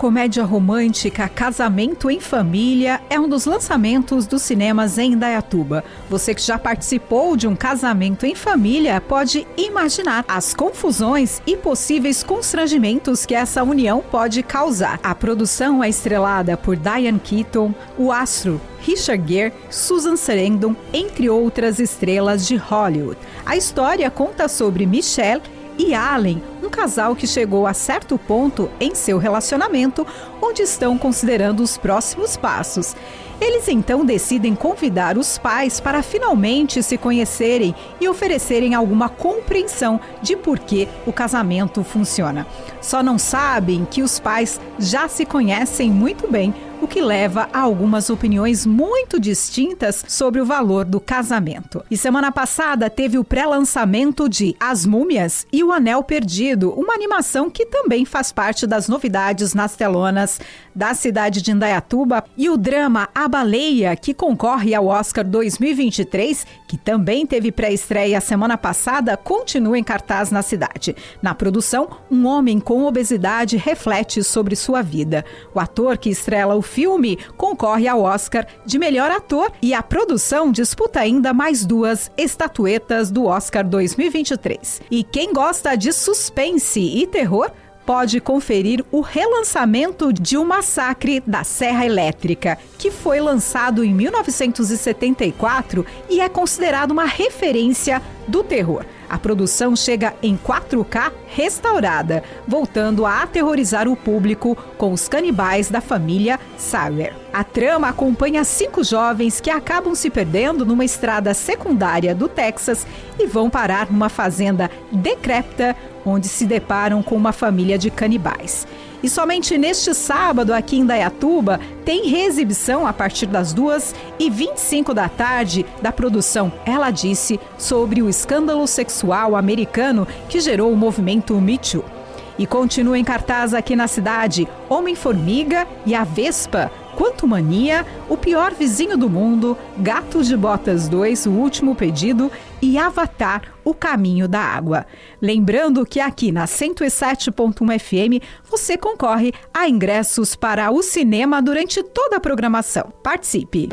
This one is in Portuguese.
comédia romântica Casamento em Família é um dos lançamentos dos cinemas em Indaiatuba. Você que já participou de um casamento em família pode imaginar as confusões e possíveis constrangimentos que essa união pode causar. A produção é estrelada por Diane Keaton, o astro Richard Gere, Susan Sarandon, entre outras estrelas de Hollywood. A história conta sobre Michelle e Allen, um casal que chegou a certo ponto em seu relacionamento, onde estão considerando os próximos passos. Eles então decidem convidar os pais para finalmente se conhecerem e oferecerem alguma compreensão de por que o casamento funciona. Só não sabem que os pais já se conhecem muito bem o que leva a algumas opiniões muito distintas sobre o valor do casamento. E semana passada teve o pré-lançamento de As Múmias e o Anel Perdido, uma animação que também faz parte das novidades nas telonas da cidade de Indaiatuba, e o drama A Baleia, que concorre ao Oscar 2023, que também teve pré-estreia semana passada, continua em cartaz na cidade. Na produção, um homem com obesidade reflete sobre sua vida. O ator que estrela o filme concorre ao Oscar de melhor ator e a produção disputa ainda mais duas estatuetas do Oscar 2023. E quem gosta de suspense e terror pode conferir o relançamento de O Massacre da Serra Elétrica, que foi lançado em 1974 e é considerado uma referência do terror. A produção chega em 4K restaurada, voltando a aterrorizar o público com os canibais da família Sawer. A trama acompanha cinco jovens que acabam se perdendo numa estrada secundária do Texas e vão parar numa fazenda decrépita onde se deparam com uma família de canibais. E somente neste sábado, aqui em Dayatuba, tem reexibição a partir das 2 e 25 da tarde da produção Ela Disse sobre o escândalo sexual americano que gerou o movimento Me Too. E continua em cartaz aqui na cidade Homem-Formiga e a Vespa, Quanto Mania, O Pior Vizinho do Mundo, Gatos de Botas 2, O Último Pedido e Avatar, O Caminho da Água. Lembrando que aqui na 107.1 FM você concorre a ingressos para o cinema durante toda a programação. Participe!